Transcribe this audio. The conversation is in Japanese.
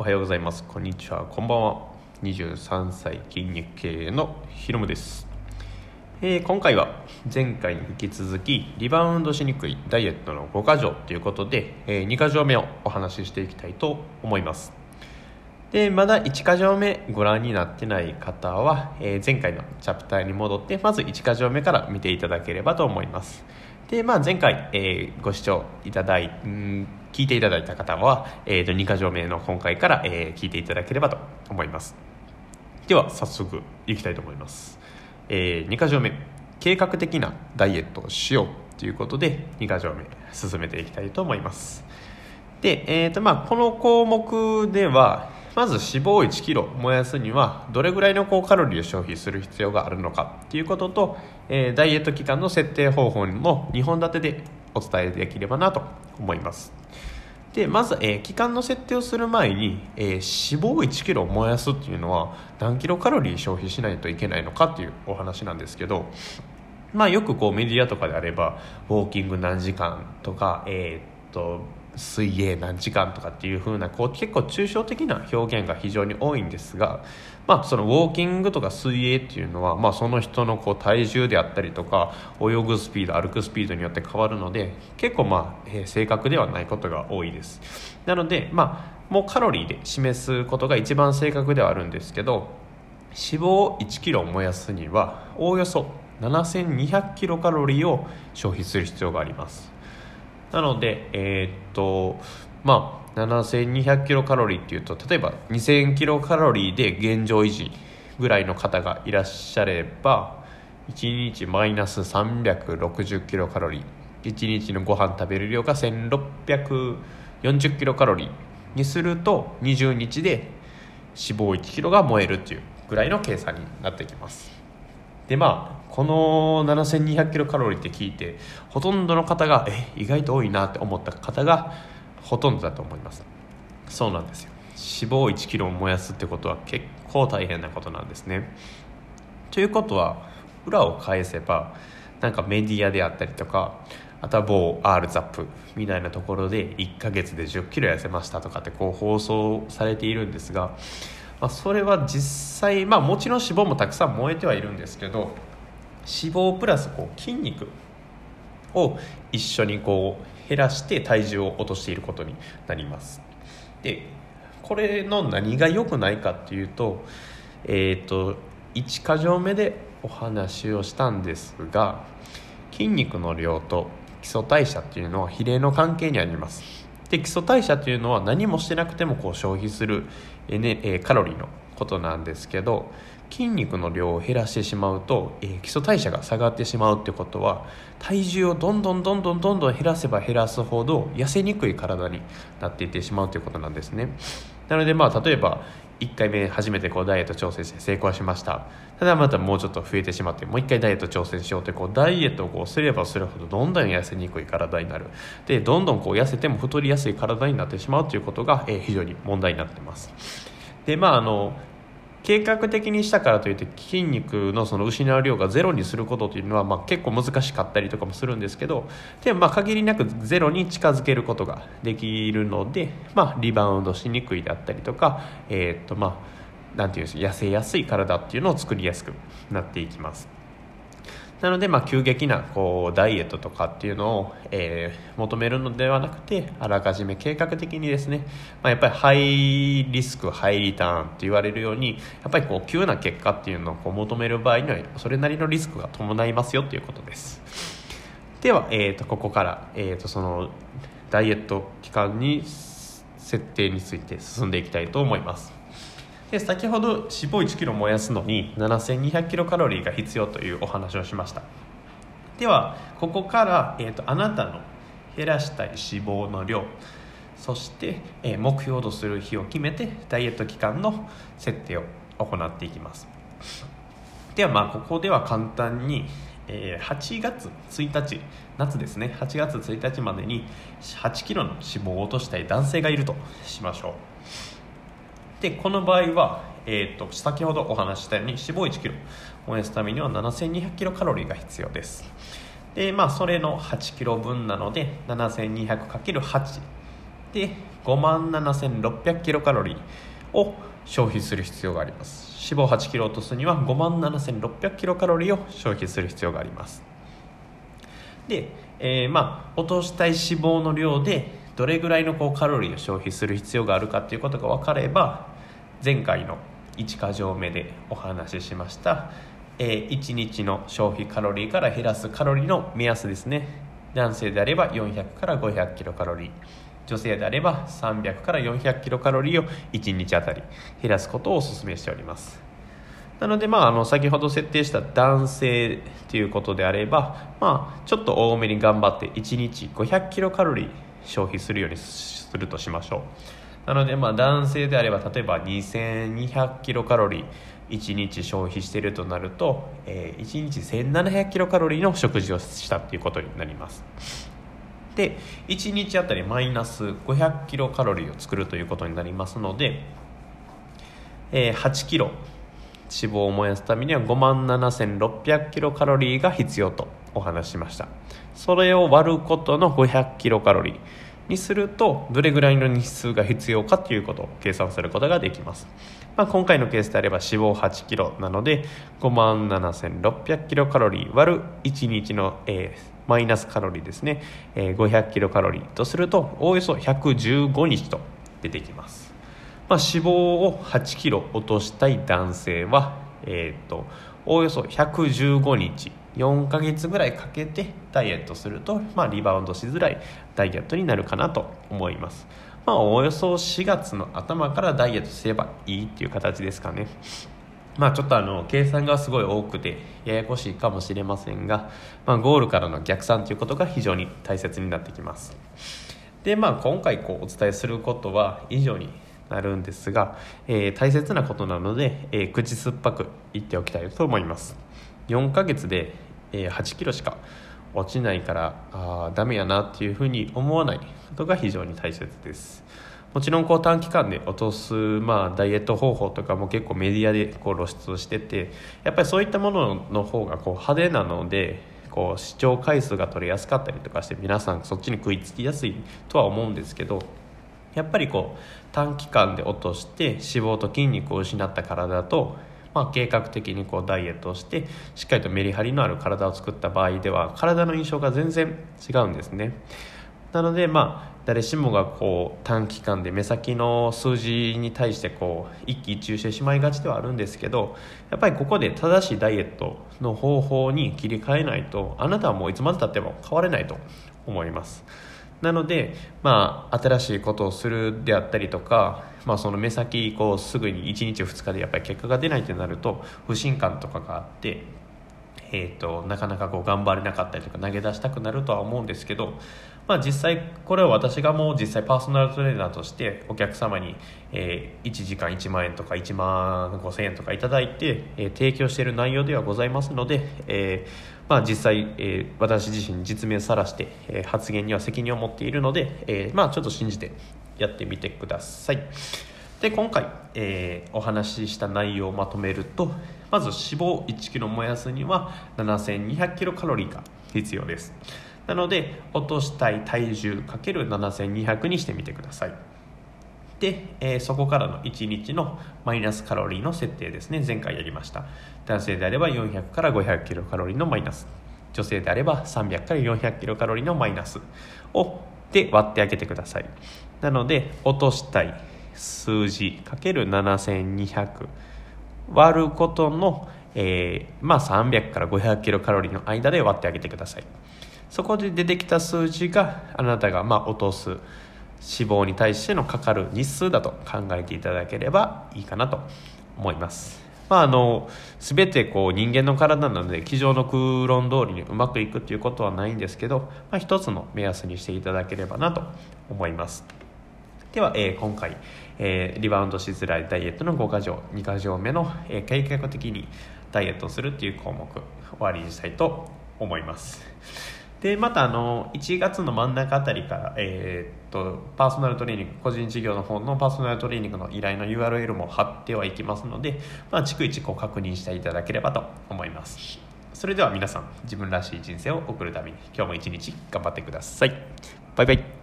おはようございます。こんにちは。こんばんは。23歳筋肉経営のひろむです、えー今回は前回に引き続きリバウンドしにくいダイエットの5箇条ということで、え2箇条目をお話ししていきたいと思います。でまだ1箇条目ご覧になってない方は、えー前回のチャプターに戻ってまず1箇条目から見ていただければと思います。で、まあ、前回、えーご視聴いただいん聞いていただいた方は、えーと2箇条目の今回から、えー聞いていただければと思います。では早速いきたいと思います、え2箇条目計画的なダイエットをしようということで2箇条目進めていきたいと思います。で、えーとまあ、この項目ではまず脂肪を1キロ燃やすにはどれぐらいの高カロリーを消費する必要があるのかっていうことと、えーダイエット期間の設定方法も2本立てでお伝えできればなと思います。でまず、えー期間の設定をする前に、えー脂肪を1キロ燃やすっていうのは何キロカロリー消費しないといけないのかっていうお話なんですけどまあ、よくこうメディアとかであればウォーキング何時間とか、えーっと水泳何時間とかっていう風なこう結構抽象的な表現が非常に多いんですが、まあ、そのウォーキングとか水泳っていうのは、まあ、その人のこう体重であったりとか泳ぐスピード歩くスピードによって変わるので結構まあ、え正確ではないことが多いです。なのでまあもうカロリーで示すことが一番正確ではあるんですけど脂肪を1キロ燃やすにはおおよそ7200キロカロリーを消費する必要があります。なのでえーっとまあ7200キロカロリーっていうと例えば2000キロカロリーで現状維持ぐらいの方がいらっしゃれば1日マイナス360キロカロリー。1日のご飯食べる量が1640キロカロリーにすると20日で脂肪1キロが燃えるっていうぐらいの計算になってきます。でまあこの7200キロカロリーって聞いてほとんどの方がえ意外と多いなって思った方がほとんどだと思います。そうなんですよ。脂肪1キロを燃やすってことは結構大変なことなんですね。ということは裏を返せばなんかメディアであったりとかあとは某 R ザップみたいなところで1ヶ月で1 0キロ痩せましたとかってこう放送されているんですが、まあ、それは実際、まあ、もちろん脂肪もたくさん燃えてはいるんですけど脂肪プラスこう筋肉を一緒にこう減らして体重を落としていることになります。でこれの何が良くないかっていうとえっ、と1箇条目でお話をしたんですが筋肉の量と基礎代謝っていうのは比例の関係にあります。で基礎代謝っていうのは何もしてなくてもこう消費するエネ、えカロリーのことなんですけど筋肉の量を減らしてしまうと、えー基礎代謝が下がってしまうってことは体重をどんどんどんどんどんどん減らせば減らすほど痩せにくい体になっていってしまうということなんですね。なのでまあ例えば1回目初めてこうダイエット挑戦して成功しました。ただまたもうちょっと増えてしまってもう1回ダイエット挑戦しようってこうダイエットをこうすればするほどどんどん痩せにくい体になる。でどんどんこう痩せても太りやすい体になってしまうということが、えー非常に問題になってます。でまああの計画的にしたからといって筋肉のその失う量がゼロにすることというのはまあ結構難しかったりとかもするんですけどでもまあ限りなくゼロに近づけることができるので、まあ、リバウンドしにくいだったりとか、えっとまあ、なんていうんです痩せやすい体っていうのを作りやすくなっていきます。なので、まあ、急激なこうダイエットとかっていうのを、えー求めるのではなくてあらかじめ計画的にですね、まあ、やっぱりハイリスクハイリターンって言われるようにやっぱりこう急な結果っていうのをこう求める場合にはそれなりのリスクが伴いますよっていうことです。では、えー、とここから、えー、とそのダイエット期間に設定について進んでいきたいと思います。で先ほど脂肪1キロ燃やすのに7200キロカロリーが必要というお話をしました。ではここから、えー、とあなたの減らしたい脂肪の量そして、えー目標とする日を決めてダイエット期間の設定を行っていきます。ではまあここでは簡単に、えー8月1日夏ですね。8月1日までに8キロの脂肪を落としたい男性がいるとしましょう。でこの場合は、えー、と先ほどお話したように脂肪1キロ。燃やすためには7200キロカロリーが必要です。でまあそれの8キロ分なので 7200×8 で5万7600キロカロリーを消費する必要があります。脂肪8キロ落とすには5万7600キロカロリーを消費する必要があります。で、えー、まあ落としたい脂肪の量でどれぐらいのこうカロリーを消費する必要があるかっていうことが分かれば前回の1か条目でお話ししました、えー、1日の消費カロリーから減らすカロリーの目安ですね。男性であれば400から500キロカロリー。女性であれば300から400キロカロリーを1日あたり減らすことをお勧めしております。なので、まあ、あの先ほど設定した男性ということであれば、まあ、ちょっと多めに頑張って1日500キロカロリー消費するようにするとしましょう。なので、まあ、男性であれば例えば2200キロカロリー1日消費しているとなると、えー、1日1700キロカロリーの食事をしたということになります。で1日あたりマイナス500キロカロリーを作るということになりますので、えー、8キロ脂肪を燃やすためには5万7600キロカロリーが必要とお話ししました。それを割ることの500キロカロリー。にするとどれぐらいの日数が必要かということを計算することができます、まあ、今回のケースであれば脂肪8キロなので5万7600キロカロリー割る1日の、えー、マイナスカロリーですね、えー、500キロカロリーとするとおおよそ115日と出てきます、まあ、脂肪を8キロ落としたい男性は、えーと、おおよそ115日4ヶ月ぐらいかけてダイエットすると、まあ、リバウンドしづらいダイエットになるかなと思います。まあ、おおよそ4月の頭からダイエットすればいいっていう形ですかね。まあちょっとあの計算がすごい多くてややこしいかもしれませんが、まあ、ゴールからの逆算ということが非常に大切になってきます。でまあ今回こうお伝えすることは以上になるんですが、えー、大切なことなので、えー、口酸っぱく言っておきたいと思います。4ヶ月で、8キロしか落ちないからあダメやなっていうふうに思わないことが非常に大切です。もちろんこう短期間で落とす、まあ、ダイエット方法とかも結構メディアでこう露出しててやっぱりそういったものの方がこう派手なのでこう視聴回数が取れやすかったりとかして皆さんそっちに食いつきやすいとは思うんですけどやっぱりこう短期間で落として脂肪と筋肉を失った体とまあ、計画的にこうダイエットをしてしっかりとメリハリのある体を作った場合では体の印象が全然違うんですね。なのでまあ誰しもがこう短期間で目先の数字に対してこう一喜一憂してしまいがちではあるんですけどやっぱりここで正しいダイエットの方法に切り替えないとあなたはもういつまでたっても変われないと思います。なので、まあ、新しいことをするであったりとか、まあ、その目先こうすぐに1日2日でやっぱり結果が出ないってなると不信感とかがあって、えーと、なかなかこう頑張れなかったりとか投げ出したくなるとは思うんですけど、まあ、実際これは私がもう実際パーソナルトレーナーとしてお客様に、えー、1時間1万円とか1万5000円とかいただいて、えー、提供している内容ではございますので、えーまあ、実際、えー、私自身実名さらして、えー、発言には責任を持っているので、えー、まあ、ちょっと信じてやってみてください。で今回、えー、お話しした内容をまとめるとまず脂肪 1kg 燃やすには 7200kcal が必要です。なので落としたい体重 ×7200 にしてみてください。で、えー、そこからの1日のマイナスカロリーの設定ですね。前回やりました。男性であれば400から500キロカロリーのマイナス。女性であれば300から400キロカロリーのマイナスをで割ってあげてください。なので落としたい数字かける7200割ることの、えー、まあ、300から500キロカロリーの間で割ってあげてください。そこで出てきた数字があなたがまあ落とす脂肪に対してのかかる日数だと考えていただければいいかなと思います。まあ、あの全てこう人間の体なので机上の空論通りにうまくいくということはないんですけど、まあ、一つの目安にしていただければなと思います。では、えー、今回、えー、リバウンドしづらいダイエットの5か条2か条目の、えー、計画的にダイエットするっていう項目終わりにしたいと思います。でまたあの1月の真ん中あたりから、えー、っとパーソナルトレーニング個人事業の方のパーソナルトレーニングの依頼の URL も貼ってはいきますので、まあ、逐一こう確認していただければと思います。それでは皆さん自分らしい人生を送るために今日も一日頑張ってください。バイバイ。